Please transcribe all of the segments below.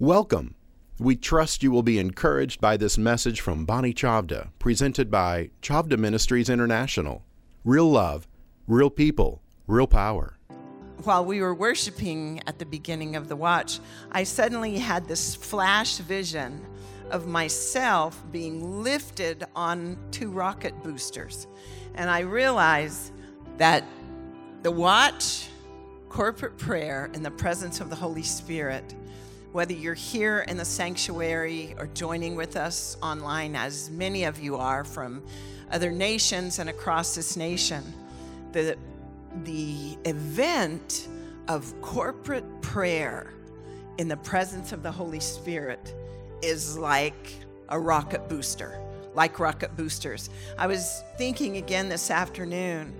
Welcome. We trust you will be encouraged by this message from Bonnie Chavda, presented by Chavda Ministries International. Real love, real people, real power. While we were worshiping at the beginning of the watch, I suddenly had this flash vision of myself being lifted on two rocket boosters. And I realized that the watch, corporate prayer, and the presence of the Holy Spirit, whether you're here in the sanctuary or joining with us online, as many of you are from other nations and across this nation, the, the event of corporate prayer in the presence of the Holy Spirit is like a rocket booster, like rocket boosters. I was thinking again this afternoon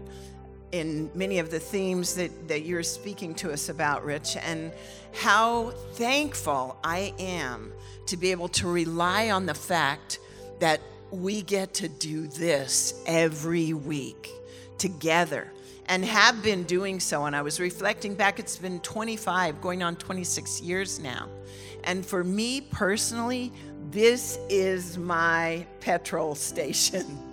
in many of the themes that, that you're speaking to us about, Rich, and how thankful I am to be able to rely on the fact that we get to do this every week together and have been doing so. And I was reflecting back, it's been 25, going on 26 years now. And for me personally, this is my petrol station.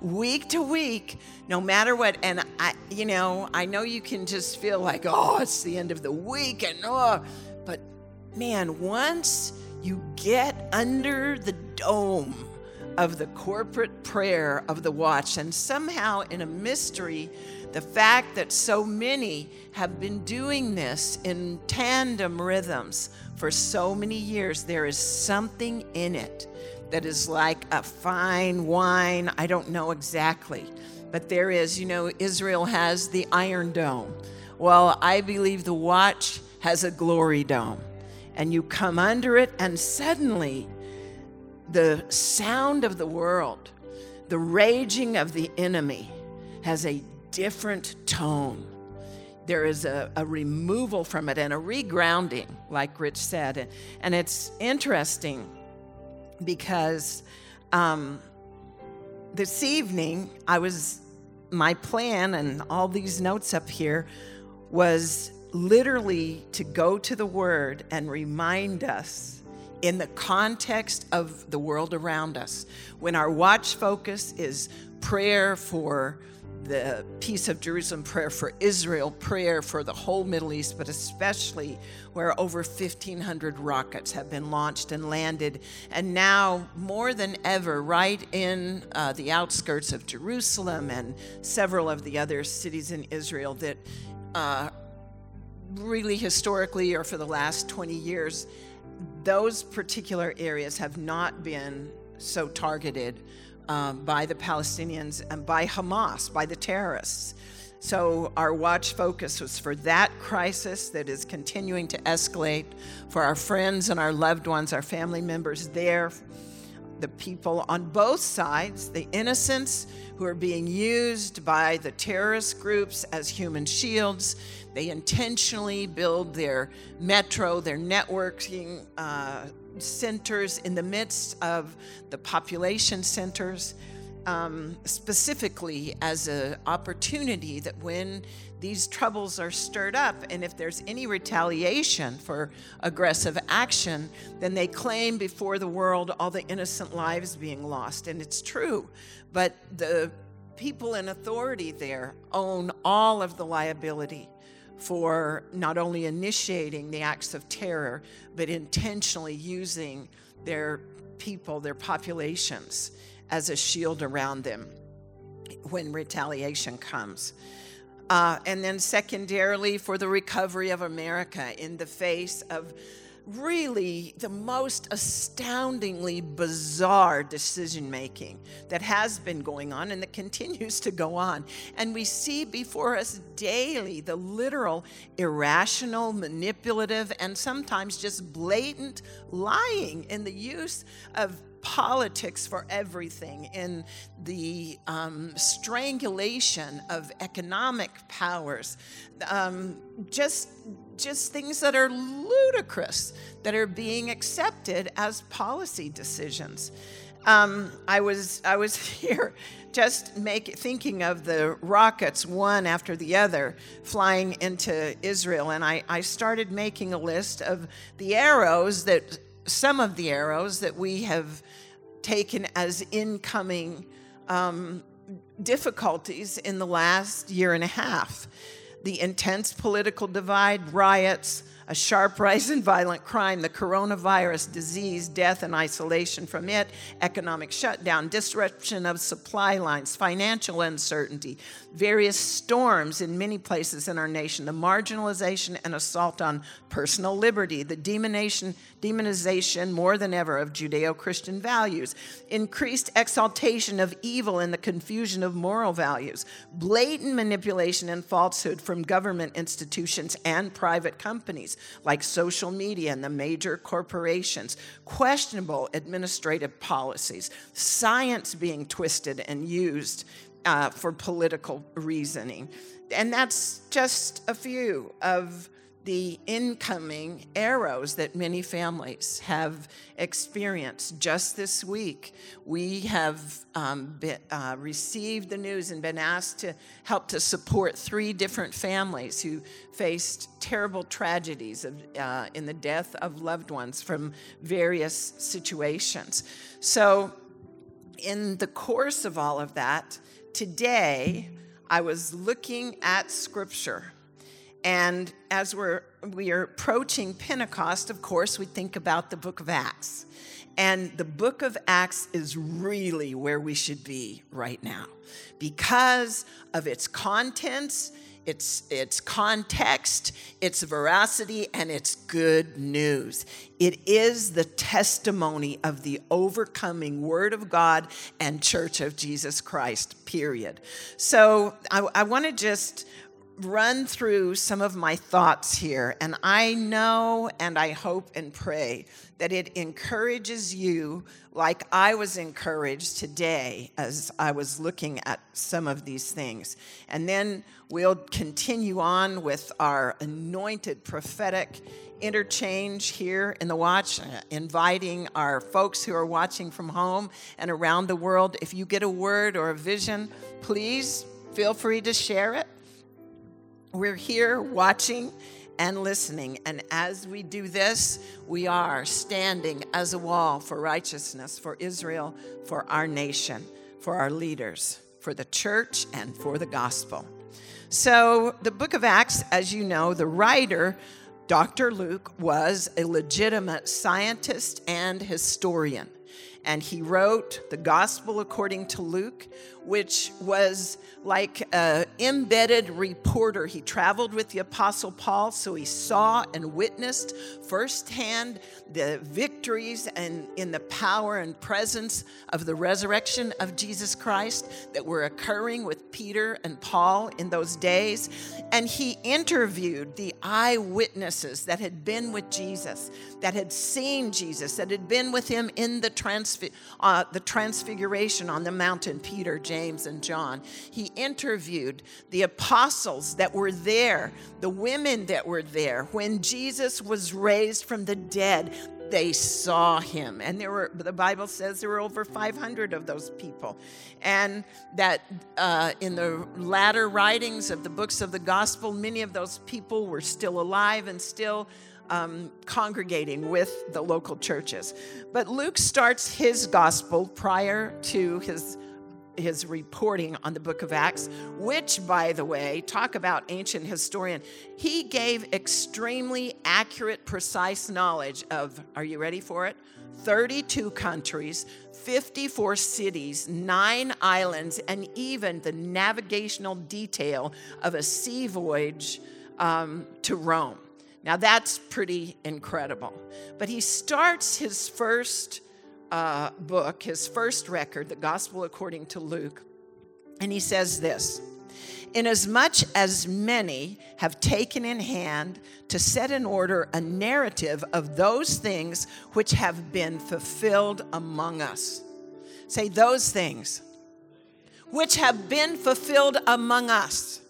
week to week, no matter what. And I, you know, I know you can just feel like, oh, it's the end of the week, and oh, but man, once you get under the dome of the corporate prayer of the watch, and somehow in a mystery, the fact that so many have been doing this in tandem rhythms for so many years, there is something in it that is like a fine wine. I don't know exactly, but there is, you know, Israel has the Iron Dome. Well, I believe the watch has a glory dome. And you come under it, and suddenly the sound of the world, the raging of the enemy, has a different tone. There is a, a removal from it and a regrounding, like Rich said. And it's interesting because um, this evening I was, my plan and all these notes up here was literally to go to the Word and remind us in the context of the world around us. When our watch focus is prayer for the peace of Jerusalem prayer for Israel, prayer for the whole Middle East, but especially where over 1,500 rockets have been launched and landed. And now, more than ever, right in uh, the outskirts of Jerusalem and several of the other cities in Israel that uh, really historically or for the last 20 years, those particular areas have not been so targeted um, by the Palestinians and by Hamas, by the terrorists. So, our watch focus was for that crisis that is continuing to escalate, for our friends and our loved ones, our family members there, the people on both sides, the innocents who are being used by the terrorist groups as human shields. They intentionally build their metro, their networking uh, centers in the midst of the population centers, um, specifically as an opportunity that when these troubles are stirred up, and if there's any retaliation for aggressive action, then they claim before the world all the innocent lives being lost. And it's true, but the people in authority there own all of the liability for not only initiating the acts of terror, but intentionally using their people, their populations, as a shield around them when retaliation comes. Uh, and then, secondarily, for the recovery of America in the face of really the most astoundingly bizarre decision making that has been going on and that continues to go on. And we see before us daily the literal, irrational, manipulative, and sometimes just blatant lying in the use of politics for everything, in the um, strangulation of economic powers, um, just just things that are ludicrous that are being accepted as policy decisions. um, I was I was here just make thinking of the rockets one after the other flying into Israel, and I, I started making a list of the arrows that some of the arrows that we have taken as incoming um, difficulties in the last year and a half. The intense political divide, riots, a sharp rise in violent crime, the coronavirus, disease, death, and isolation from it, economic shutdown, disruption of supply lines, financial uncertainty, various storms in many places in our nation, the marginalization and assault on personal liberty, the demonization, demonization more than ever of Judeo Christian values, increased exaltation of evil and the confusion of moral values, blatant manipulation and falsehood from government institutions and private companies like social media and the major corporations, questionable administrative policies, science being twisted and used uh, for political reasoning. And that's just a few of the incoming arrows that many families have experienced. Just this week, we have um, uh, received the news and been asked to help to support three different families who faced terrible tragedies of, uh, in the death of loved ones from various situations. So, in the course of all of that, today I was looking at scripture and as we're we are approaching Pentecost, of course, we think about the book of Acts. And the book of Acts is really where we should be right now because of its contents, its, its context, its veracity, and its good news. It is the testimony of the overcoming Word of God and Church of Jesus Christ, period. So I, I want to just run through some of my thoughts here, and I know and I hope and pray that it encourages you like I was encouraged today as I was looking at some of these things. And then we'll continue on with our anointed prophetic interchange here in the watch, uh, inviting our folks who are watching from home and around the world. If you get a word or a vision, please feel free to share it we're here watching and listening. And as we do this, we are standing as a wall for righteousness, for Israel, for our nation, for our leaders, for the church, and for the gospel. So, the book of Acts, as you know, the writer, Dr. Luke, was a legitimate scientist and historian. And he wrote the gospel according to Luke, which was like an embedded reporter. He traveled with the Apostle Paul, so he saw and witnessed firsthand the victories and in the power and presence of the resurrection of Jesus Christ that were occurring with Peter and Paul in those days. And he interviewed the eyewitnesses that had been with Jesus, that had seen Jesus, that had been with him in the, transfi- uh, the transfiguration on the mountain, Peter, James, and John. He interviewed the apostles that were there, the women that were there. When Jesus was raised from the dead, they saw him. And there were, the Bible says there were over 500 of those people. And that uh, in the latter writings of the books of the gospel, many of those people were still alive and still um, congregating with the local churches. But Luke starts his gospel prior to his his reporting on the book of Acts, which, by the way, talk about ancient historian, he gave extremely accurate, precise knowledge of, are you ready for it? 32 countries, 54 cities, nine islands, and even the navigational detail of a sea voyage um, to Rome. Now, that's pretty incredible. But he starts his first uh, book, his first record, the Gospel according to Luke, and he says this Inasmuch as many have taken in hand to set in order a narrative of those things which have been fulfilled among us. Say, those things which have been fulfilled among us.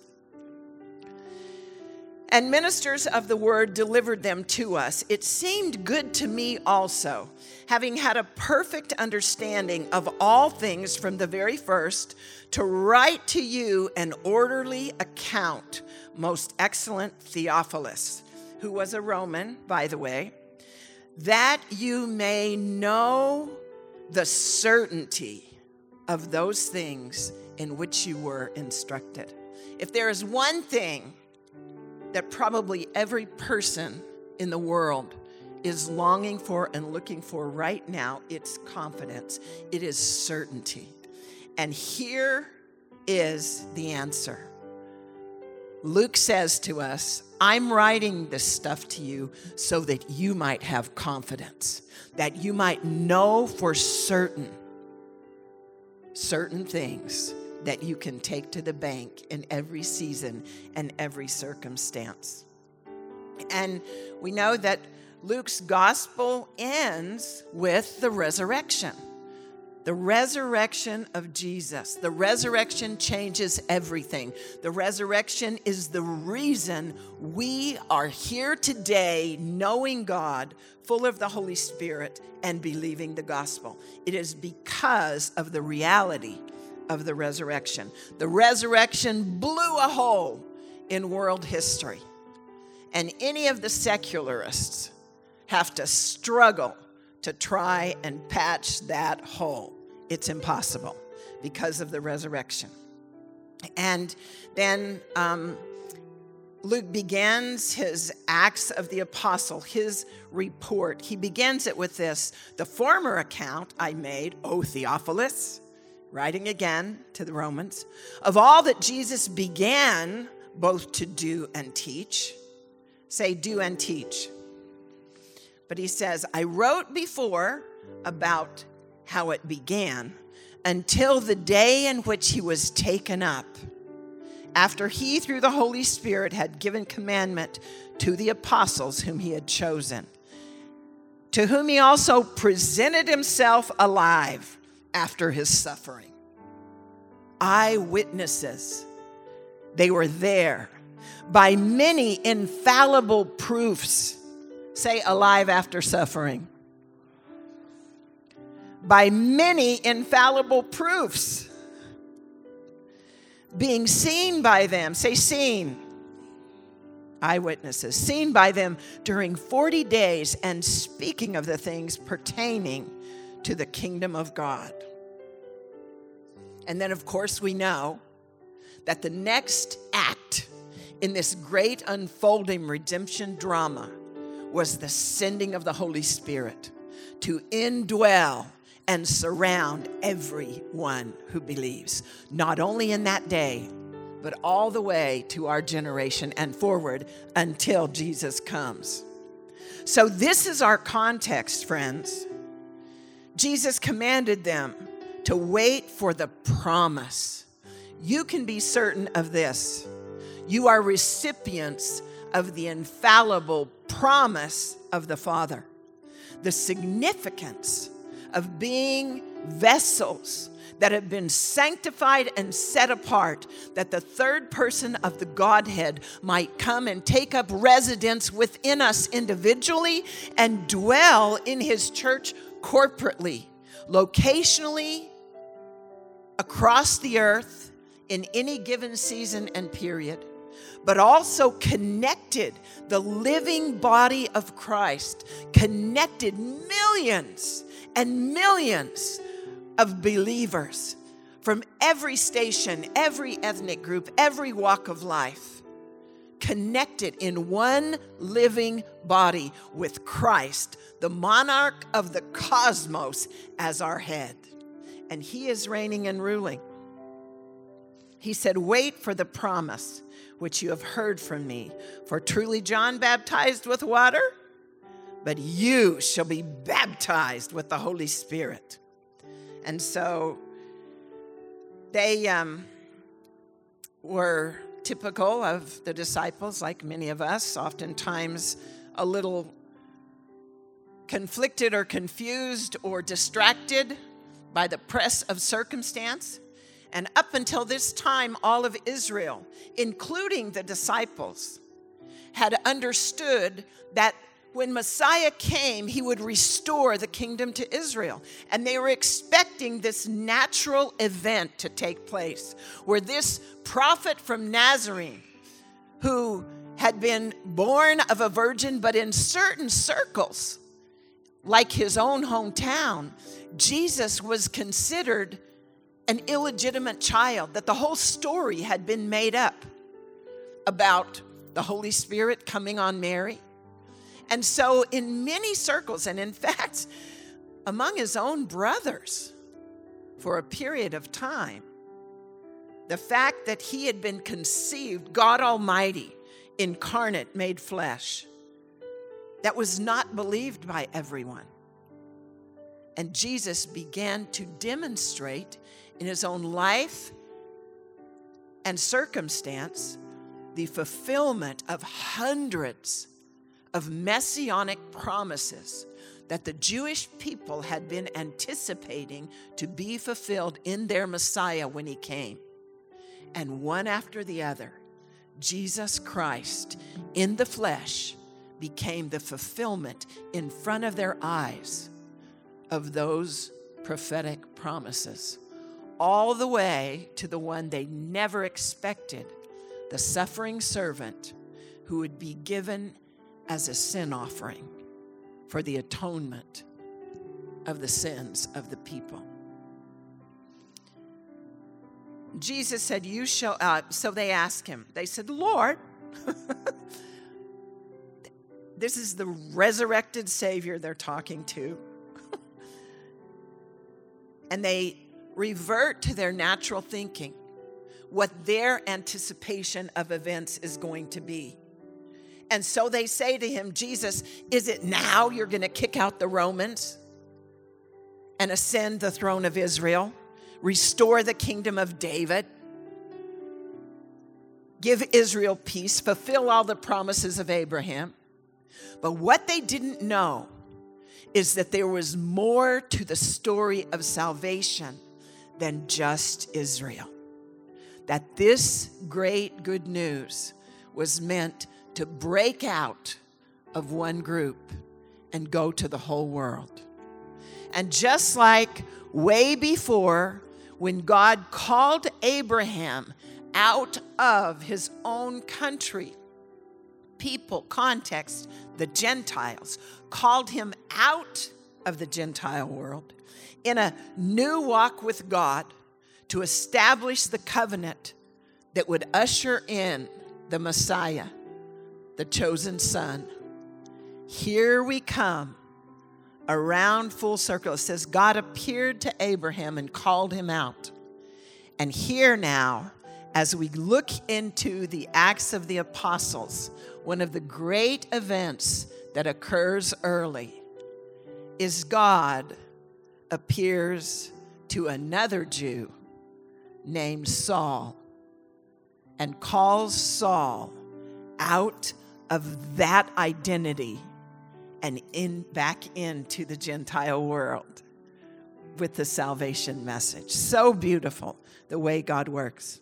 And ministers of the word delivered them to us. It seemed good to me also, having had a perfect understanding of all things from the very first, to write to you an orderly account, most excellent Theophilus, who was a Roman, by the way, that you may know the certainty of those things in which you were instructed. If there is one thing that probably every person in the world is longing for and looking for right now, it's confidence, it is certainty. And here is the answer. Luke says to us, I'm writing this stuff to you so that you might have confidence, that you might know for certain certain things that you can take to the bank in every season and every circumstance. And we know that Luke's gospel ends with the resurrection. The resurrection of Jesus. The resurrection changes everything. The resurrection is the reason we are here today knowing God, full of the Holy Spirit, and believing the gospel. It is because of the reality of the resurrection. The resurrection blew a hole in world history. And any of the secularists have to struggle to try and patch that hole it's impossible because of the resurrection. And then um, Luke begins his Acts of the Apostle, his report. He begins it with this The former account I made, O Theophilus, writing again to the Romans, of all that Jesus began both to do and teach. Say, do and teach. But he says, I wrote before about how it began until the day in which he was taken up, after he, through the Holy Spirit, had given commandment to the apostles whom he had chosen, to whom he also presented himself alive after his suffering. Eyewitnesses, they were there by many infallible proofs. Say, alive after suffering by many infallible proofs, being seen by them. Say, seen. Eyewitnesses, seen by them during 40 days and speaking of the things pertaining to the kingdom of God. And then, of course, we know that the next act in this great unfolding redemption drama was the sending of the Holy Spirit to indwell and surround everyone who believes, not only in that day, but all the way to our generation and forward until Jesus comes. So, this is our context, friends. Jesus commanded them to wait for the promise. You can be certain of this. You are recipients of the infallible promise of the Father. The significance of being vessels that have been sanctified and set apart, that the third person of the Godhead might come and take up residence within us individually and dwell in his church corporately, locationally, across the earth, in any given season and period but also connected the living body of Christ, connected millions and millions of believers from every station, every ethnic group, every walk of life, connected in one living body with Christ, the monarch of the cosmos, as our head. And he is reigning and ruling. He said, Wait for the promise which you have heard from me. For truly John baptized with water but you shall be baptized with the Holy Spirit. And so they um, were typical of the disciples, like many of us, oftentimes a little conflicted or confused or distracted by the press of circumstance. And up until this time, all of Israel, including the disciples, had understood that when Messiah came, he would restore the kingdom to Israel. And they were expecting this natural event to take place where this prophet from Nazarene, who had been born of a virgin, but in certain circles, like his own hometown, Jesus was considered an illegitimate child, that the whole story had been made up about the Holy Spirit coming on Mary. And so, in many circles, and in fact, among his own brothers, for a period of time, the fact that he had been conceived, God Almighty, incarnate, made flesh, that was not believed by everyone. And Jesus began to demonstrate in his own life and circumstance the fulfillment of hundreds of messianic promises that the Jewish people had been anticipating to be fulfilled in their Messiah when he came. And one after the other, Jesus Christ in the flesh became the fulfillment in front of their eyes of those prophetic promises, all the way to the one they never expected the suffering servant who would be given as a sin offering for the atonement of the sins of the people. Jesus said, You shall, uh, so they asked him, they said, Lord, this is the resurrected Savior they're talking to. and they revert to their natural thinking, what their anticipation of events is going to be. And so they say to him, Jesus, is it now you're going to kick out the Romans and ascend the throne of Israel, restore the kingdom of David, give Israel peace, fulfill all the promises of Abraham? But what they didn't know is that there was more to the story of salvation than just Israel. That this great good news was meant to break out of one group and go to the whole world. And just like way before, when God called Abraham out of his own country, people, context, the Gentiles, called him out of the Gentile world in a new walk with God to establish the covenant that would usher in the Messiah the chosen son. Here we come around full circle. It says, God appeared to Abraham and called him out. And here now, as we look into the Acts of the Apostles, one of the great events that occurs early is God appears to another Jew named Saul and calls Saul out of that identity and in back into the Gentile world with the salvation message. So beautiful the way God works.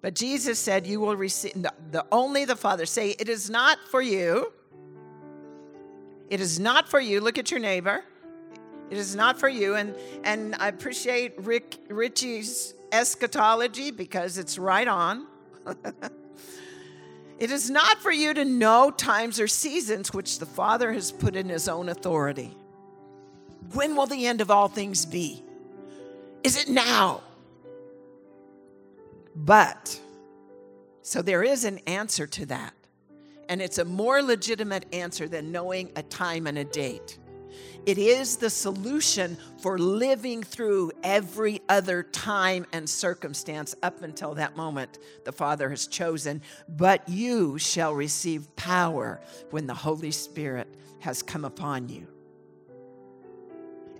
But Jesus said, You will receive the, only the Father. Say, it is not for you. It is not for you. Look at your neighbor. It is not for you. And and I appreciate Rick Richie's eschatology because it's right on. It is not for you to know times or seasons which the Father has put in His own authority. When will the end of all things be? Is it now? But, so there is an answer to that. And it's a more legitimate answer than knowing a time and a date. It is the solution for living through every other time and circumstance up until that moment the Father has chosen. But you shall receive power when the Holy Spirit has come upon you.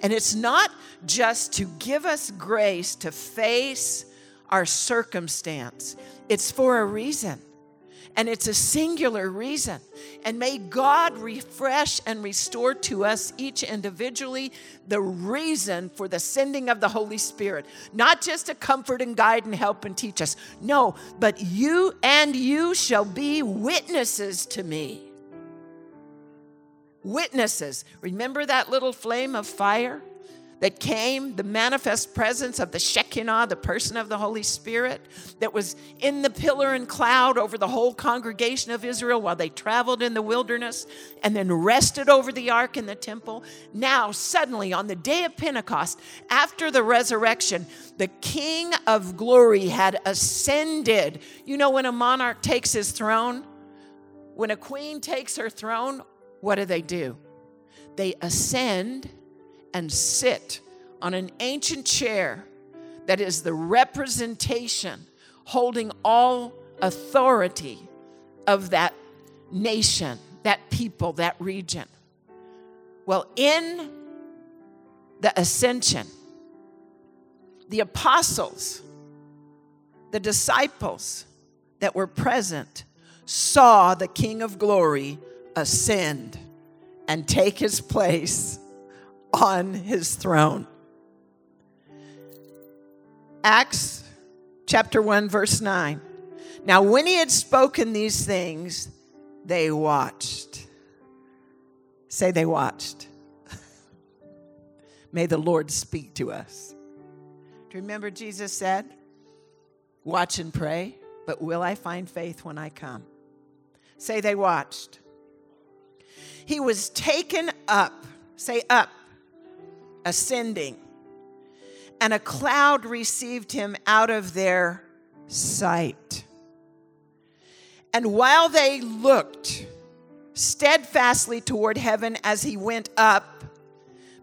And it's not just to give us grace to face our circumstance, it's for a reason. And it's a singular reason. And may God refresh and restore to us each individually the reason for the sending of the Holy Spirit. Not just to comfort and guide and help and teach us. No, but you and you shall be witnesses to me. Witnesses. Remember that little flame of fire? That came, the manifest presence of the Shekinah, the person of the Holy Spirit, that was in the pillar and cloud over the whole congregation of Israel while they traveled in the wilderness and then rested over the ark in the temple. Now, suddenly, on the day of Pentecost, after the resurrection, the King of glory had ascended. You know, when a monarch takes his throne, when a queen takes her throne, what do they do? They ascend and sit on an ancient chair that is the representation holding all authority of that nation, that people, that region. Well, in the ascension, the apostles, the disciples that were present saw the King of glory ascend and take his place on his throne. Acts chapter 1, verse 9. Now, when he had spoken these things, they watched. Say, they watched. May the Lord speak to us. Do you remember Jesus said, Watch and pray, but will I find faith when I come? Say, they watched. He was taken up. Say, up ascending. And a cloud received him out of their sight. And while they looked steadfastly toward heaven as he went up,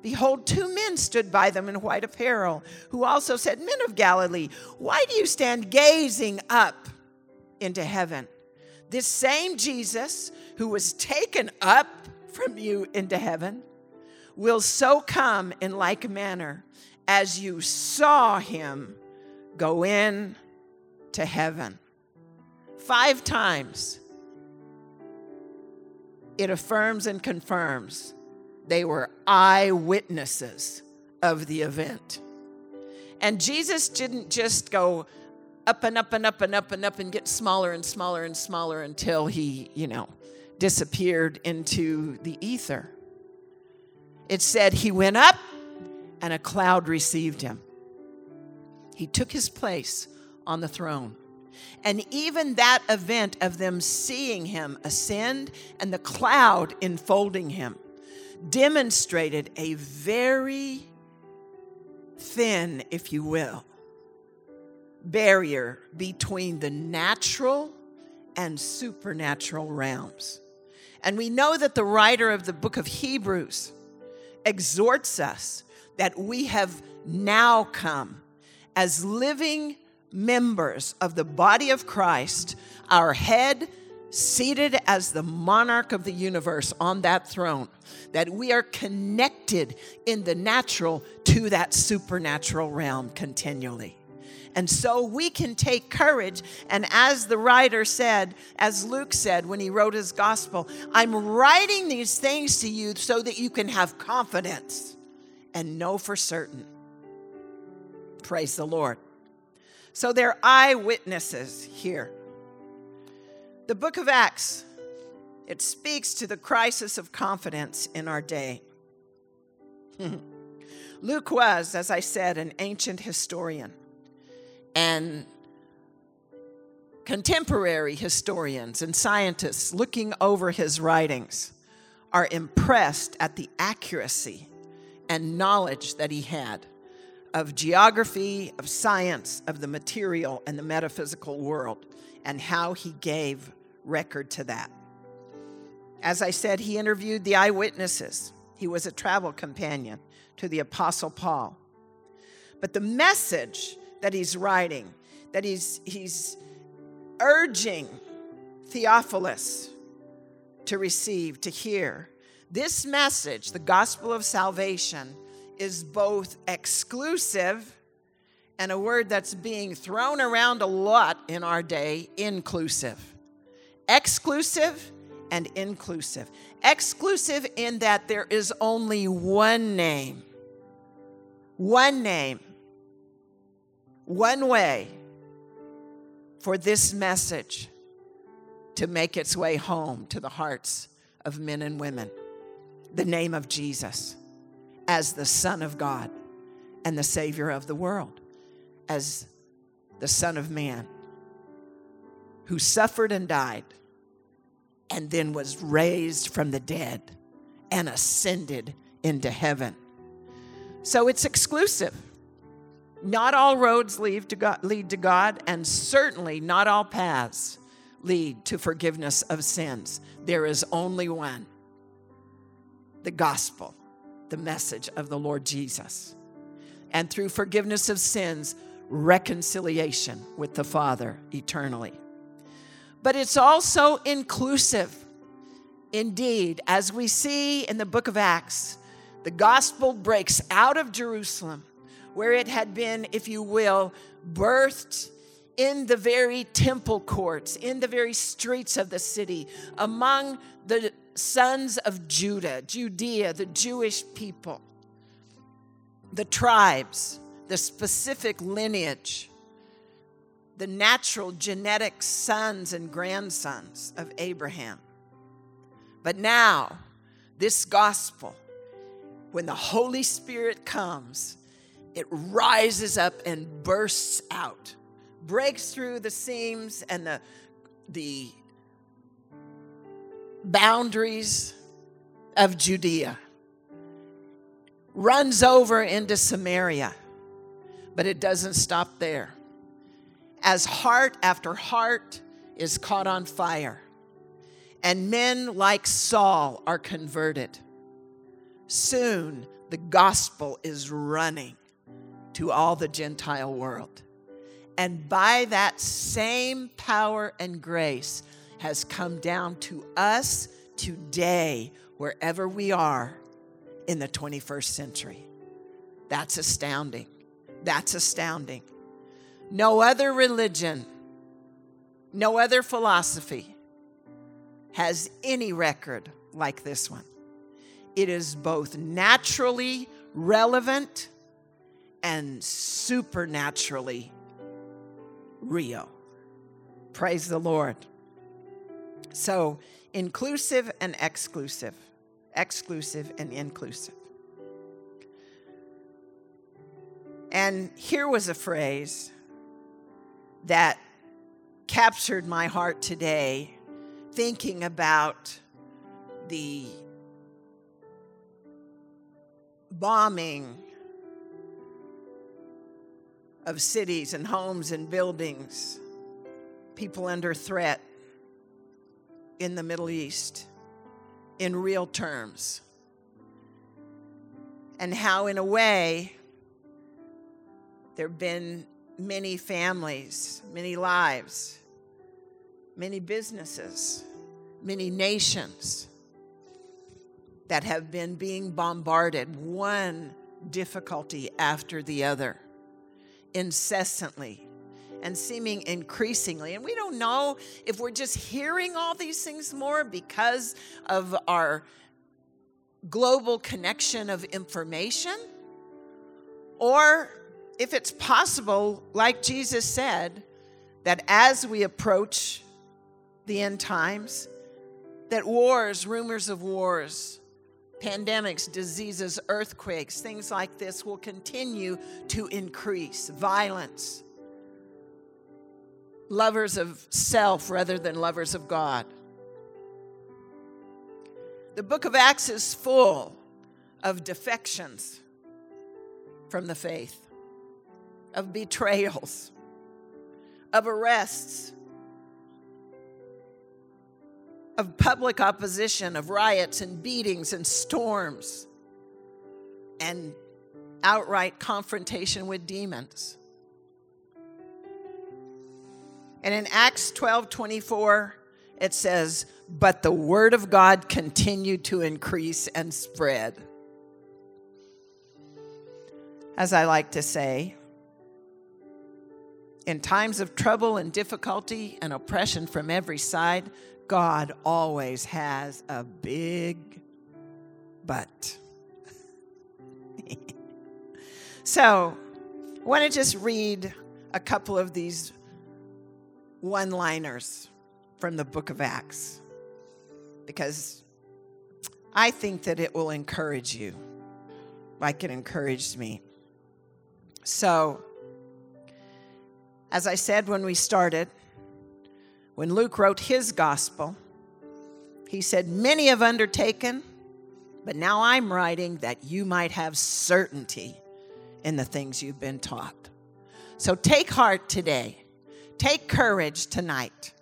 behold, two men stood by them in white apparel, who also said, Men of Galilee, why do you stand gazing up into heaven? This same Jesus who was taken up from you into heaven will so come in like manner as you saw him go in to heaven. Five times it affirms and confirms they were eyewitnesses of the event. And Jesus didn't just go up and up and up and up and up and get smaller and smaller and smaller until he, you know, disappeared into the ether. It said he went up and a cloud received him. He took his place on the throne. And even that event of them seeing him ascend and the cloud enfolding him demonstrated a very thin, if you will, barrier between the natural and supernatural realms. And we know that the writer of the book of Hebrews exhorts us that we have now come as living members of the body of Christ, our head seated as the monarch of the universe on that throne, that we are connected in the natural to that supernatural realm continually. And so we can take courage. And as the writer said, as Luke said when he wrote his gospel, I'm writing these things to you so that you can have confidence and know for certain. Praise the Lord. So they're eyewitnesses here. The book of Acts, it speaks to the crisis of confidence in our day. Luke was, as I said, an ancient historian and contemporary historians and scientists looking over his writings are impressed at the accuracy and knowledge that he had of geography, of science, of the material and the metaphysical world, and how he gave record to that. As I said, he interviewed the eyewitnesses. He was a travel companion to the Apostle Paul. But the message that he's writing, that he's, he's urging Theophilus to receive, to hear. This message, the gospel of salvation, is both exclusive and a word that's being thrown around a lot in our day, inclusive. exclusive and inclusive. Exclusive in that there is only one name, one name, one way for this message to make its way home to the hearts of men and women the name of Jesus as the Son of God and the Savior of the world, as the Son of Man who suffered and died and then was raised from the dead and ascended into heaven. So it's exclusive. Not all roads lead to God, lead to God and certainly not all paths lead to forgiveness of sins. There is only one the gospel, the message of the Lord Jesus. And through forgiveness of sins, reconciliation with the Father eternally. But it's also inclusive. Indeed, as we see in the book of Acts, the gospel breaks out of Jerusalem, where it had been, if you will, birthed in the very temple courts, in the very streets of the city, among the sons of Judah, Judea, the Jewish people, the tribes, the specific lineage, the natural genetic sons and grandsons of Abraham. But now, this gospel, when the Holy Spirit comes, it rises up and bursts out breaks through the seams and the, the boundaries of Judea, runs over into Samaria, but it doesn't stop there. As heart after heart is caught on fire, and men like Saul are converted, soon the gospel is running to all the Gentile world. And by that same power and grace has come down to us today, wherever we are in the 21st century. That's astounding. That's astounding. No other religion, no other philosophy has any record like this one. It is both naturally relevant and supernaturally real. Praise the Lord. So, inclusive and exclusive, exclusive and inclusive. And here was a phrase that captured my heart today, thinking about the bombing of cities and homes and buildings, people under threat in the Middle East in real terms. And how, in a way, there have been many families, many lives, many businesses, many nations that have been being bombarded, one difficulty after the other incessantly and seeming increasingly. And we don't know if we're just hearing all these things more because of our global connection of information, or if it's possible, like Jesus said, that as we approach the end times, that wars, rumors of wars, pandemics, diseases, earthquakes, things like this will continue to increase. Violence, lovers of self rather than lovers of God. The book of Acts is full of defections from the faith, of betrayals, of arrests, of public opposition, of riots and beatings and storms, and outright confrontation with demons. And in Acts 12 24, it says, But the word of God continued to increase and spread. As I like to say, in times of trouble and difficulty and oppression from every side, God always has a big but. so, I want to just read a couple of these one liners from the book of Acts because I think that it will encourage you like it encouraged me. So, as I said when we started, when Luke wrote his gospel, he said, Many have undertaken, but now I'm writing that you might have certainty in the things you've been taught. So take heart today. Take courage tonight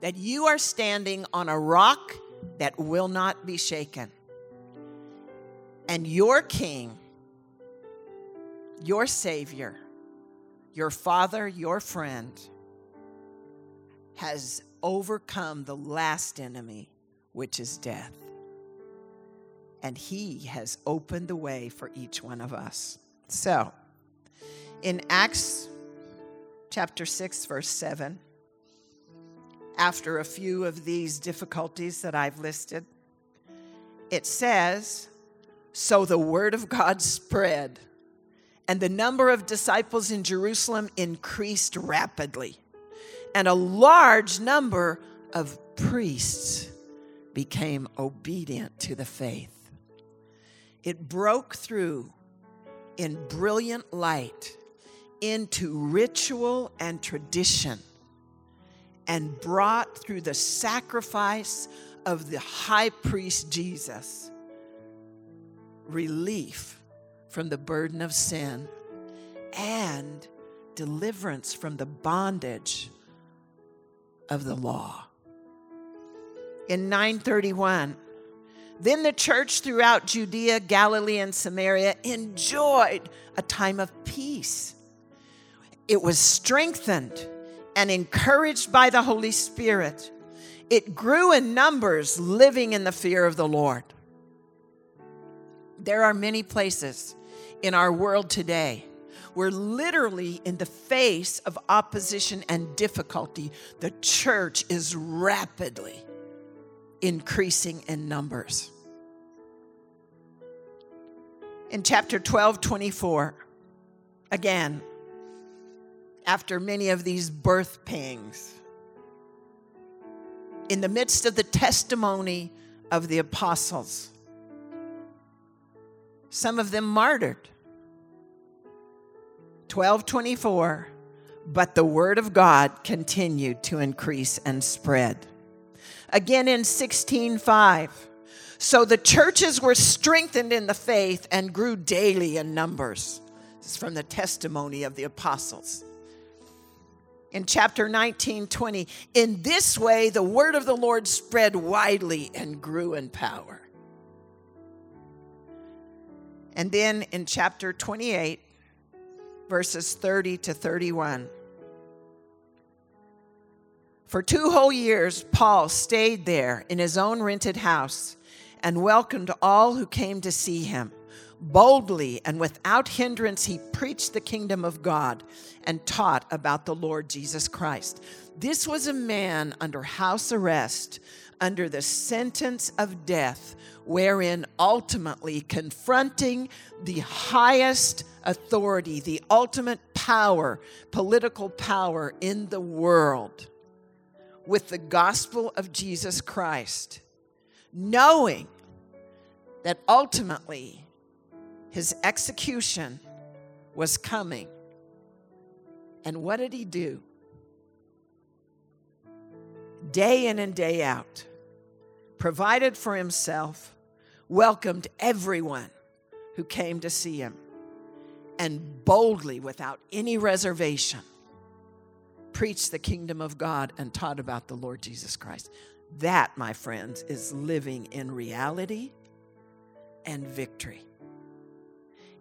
that you are standing on a rock that will not be shaken. And your King, your Savior, your Father, your friend, has overcome the last enemy, which is death. And He has opened the way for each one of us. So, in Acts chapter 6, verse 7, after a few of these difficulties that I've listed, it says, So the word of God spread, and the number of disciples in Jerusalem increased rapidly, and a large number of priests became obedient to the faith. It broke through in brilliant light into ritual and tradition and brought through the sacrifice of the high priest Jesus relief from the burden of sin and deliverance from the bondage of the law. In 931, then the church throughout Judea, Galilee, and Samaria enjoyed a time of peace. It was strengthened and encouraged by the Holy Spirit, it grew in numbers living in the fear of the Lord. There are many places in our world today where, literally, in the face of opposition and difficulty, the church is rapidly increasing in numbers. In chapter 12, 24, again, after many of these birth pangs. In the midst of the testimony of the apostles, some of them martyred. 1224, but the word of God continued to increase and spread. Again in 1605, so the churches were strengthened in the faith and grew daily in numbers. This is from the testimony of the apostles in chapter 19, 20. In this way, the word of the Lord spread widely and grew in power. And then in chapter 28, verses 30 to 31. For two whole years, Paul stayed there in his own rented house and welcomed all who came to see him. Boldly and without hindrance, he preached the kingdom of God and taught about the Lord Jesus Christ. This was a man under house arrest, under the sentence of death, wherein ultimately confronting the highest authority, the ultimate power, political power in the world with the gospel of Jesus Christ, knowing that ultimately his execution was coming. And what did he do? Day in and day out, provided for himself, welcomed everyone who came to see him, and boldly, without any reservation, preached the kingdom of God and taught about the Lord Jesus Christ. That, my friends, is living in reality and victory.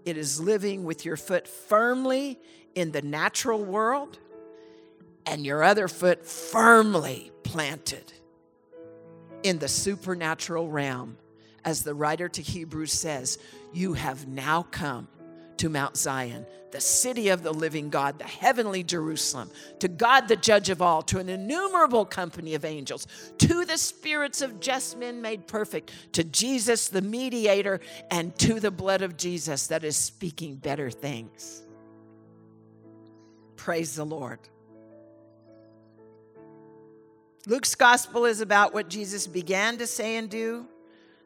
It is living with your foot firmly in the natural world and your other foot firmly planted in the supernatural realm. As the writer to Hebrews says, you have now come to Mount Zion, the city of the living God, the heavenly Jerusalem, to God the judge of all, to an innumerable company of angels, to the spirits of just men made perfect, to Jesus the mediator, and to the blood of Jesus that is speaking better things. Praise the Lord. Luke's gospel is about what Jesus began to say and do.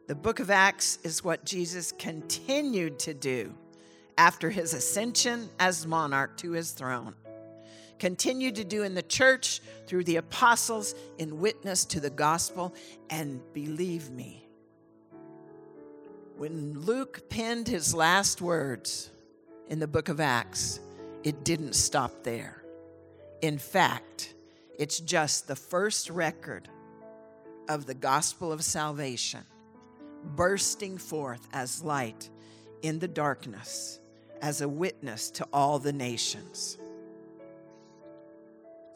The book of Acts is what Jesus continued to do after his ascension as monarch to his throne. Continued to do in the church through the apostles in witness to the gospel. And believe me, when Luke penned his last words in the book of Acts, it didn't stop there. In fact, it's just the first record of the gospel of salvation bursting forth as light in the darkness, as a witness to all the nations.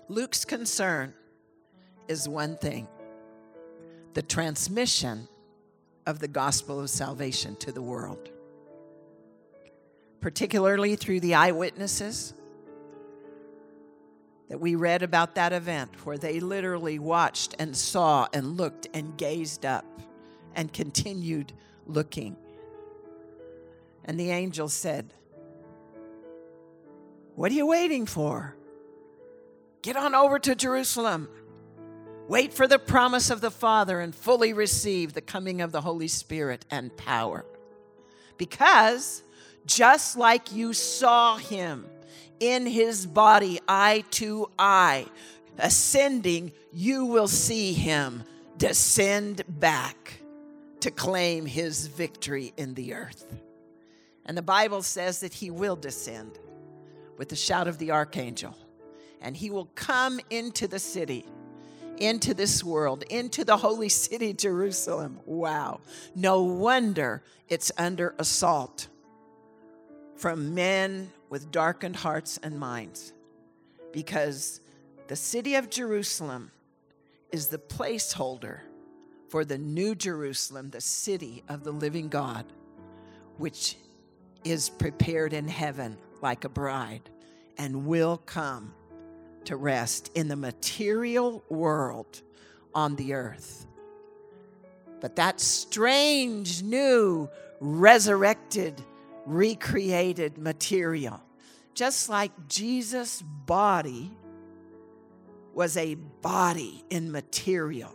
Luke's concern is one thing the transmission of the gospel of salvation to the world, particularly through the eyewitnesses that we read about that event where they literally watched and saw and looked and gazed up and continued looking. And the angel said, What are you waiting for? Get on over to Jerusalem. Wait for the promise of the Father and fully receive the coming of the Holy Spirit and power. Because just like you saw him, in his body, eye to eye, ascending, you will see him descend back to claim his victory in the earth. And the Bible says that he will descend with the shout of the archangel, and he will come into the city, into this world, into the holy city, Jerusalem. Wow. No wonder it's under assault from men with darkened hearts and minds because the city of Jerusalem is the placeholder for the new Jerusalem, the city of the living God, which is prepared in heaven like a bride and will come to rest in the material world on the earth. But that strange, new, resurrected recreated material. Just like Jesus' body was a body in material,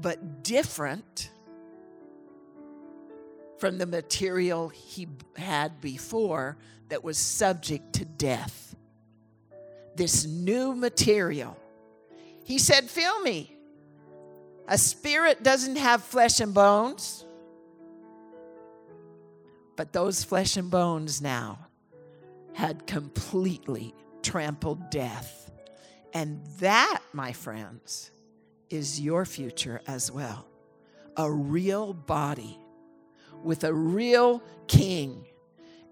but different from the material he had before that was subject to death. This new material. He said, Feel me. A spirit doesn't have flesh and bones. But those flesh and bones now had completely trampled death. And that, my friends, is your future as well. A real body with a real king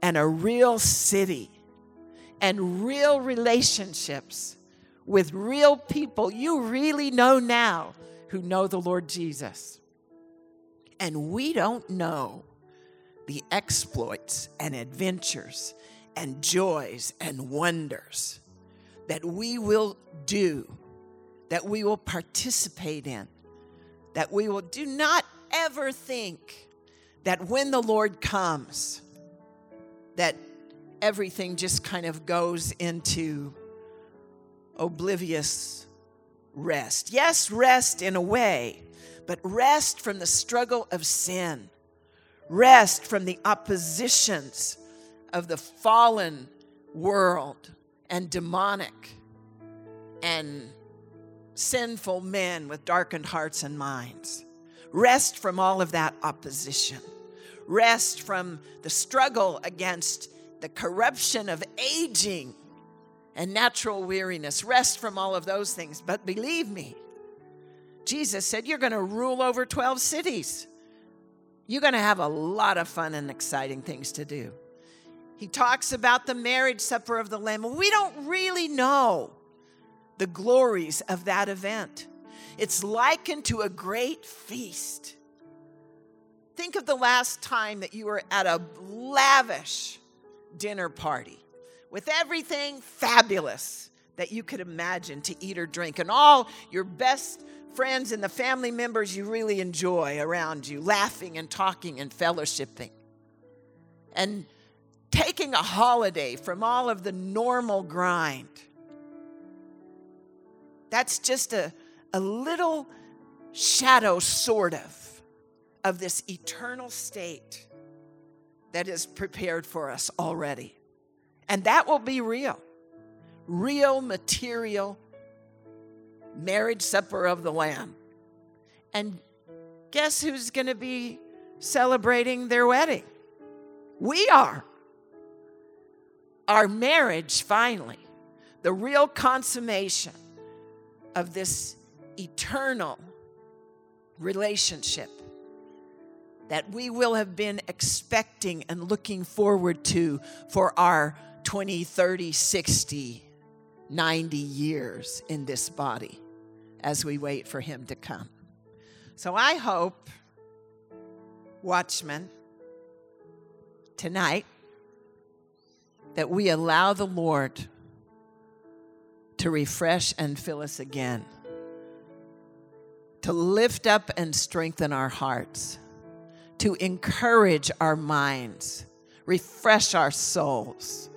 and a real city and real relationships with real people you really know now who know the Lord Jesus. And we don't know the exploits and adventures and joys and wonders that we will do, that we will participate in, that we will do not ever think that when the Lord comes, that everything just kind of goes into oblivious rest. Yes, rest in a way, but rest from the struggle of sin rest from the oppositions of the fallen world and demonic and sinful men with darkened hearts and minds. Rest from all of that opposition. Rest from the struggle against the corruption of aging and natural weariness. Rest from all of those things. But believe me, Jesus said, You're going to rule over 12 cities you're going to have a lot of fun and exciting things to do. He talks about the marriage supper of the Lamb. We don't really know the glories of that event. It's likened to a great feast. Think of the last time that you were at a lavish dinner party with everything fabulous that you could imagine to eat or drink, and all your best friends and the family members you really enjoy around you, laughing and talking and fellowshipping. And taking a holiday from all of the normal grind. That's just a, a little shadow, sort of, of this eternal state that is prepared for us already. And that will be real real material marriage supper of the Lamb. And guess who's going to be celebrating their wedding? We are. Our marriage, finally, the real consummation of this eternal relationship that we will have been expecting and looking forward to for our 20, 30, 60, 90 years in this body as we wait for Him to come. So I hope, watchmen, tonight, that we allow the Lord to refresh and fill us again, to lift up and strengthen our hearts to encourage our minds, refresh our souls,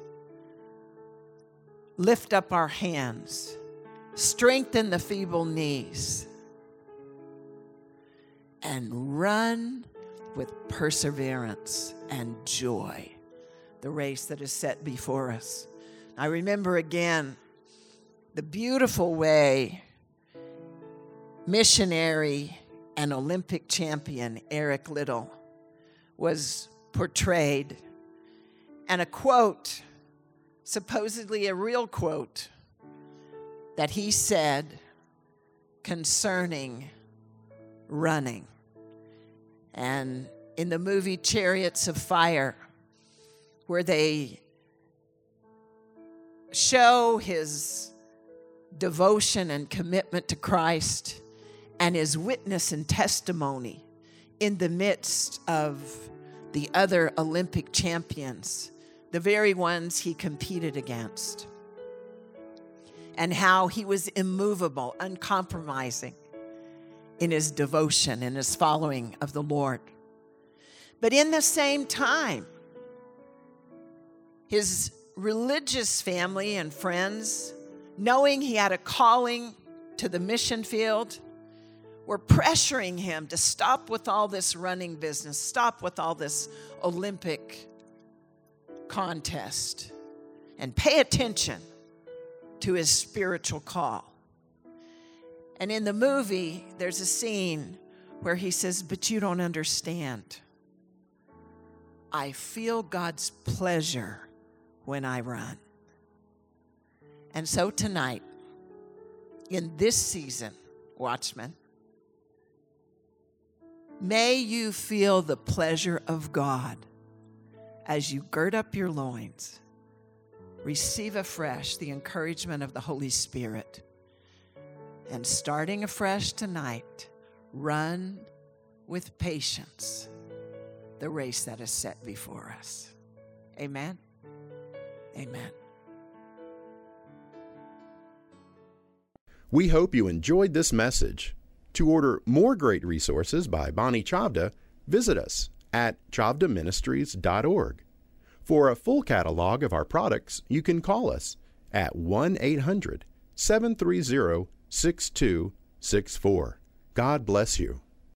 lift up our hands, strengthen the feeble knees, and run with perseverance and joy the race that is set before us. I remember again the beautiful way missionary and Olympic champion Eric Liddell was portrayed, and a quote, supposedly a real quote, that he said concerning running. And in the movie Chariots of Fire, where they show his devotion and commitment to Christ and his witness and testimony in the midst of the other Olympic champions, the very ones he competed against, and how he was immovable, uncompromising in his devotion and his following of the Lord. But in the same time, his religious family and friends, knowing he had a calling to the mission field, were pressuring him to stop with all this running business, stop with all this Olympic contest, and pay attention to his spiritual call. And in the movie, there's a scene where he says, But you don't understand. I feel God's pleasure when I run. And so tonight, in this season, watchmen, May you feel the pleasure of God as you gird up your loins. Receive afresh the encouragement of the Holy Spirit. And starting afresh tonight, run with patience the race that is set before us. Amen. Amen. We hope you enjoyed this message. To order more great resources by Bonnie Chavda, visit us at chavdaministries.org. For a full catalog of our products, you can call us at 1 800 730 6264. God bless you.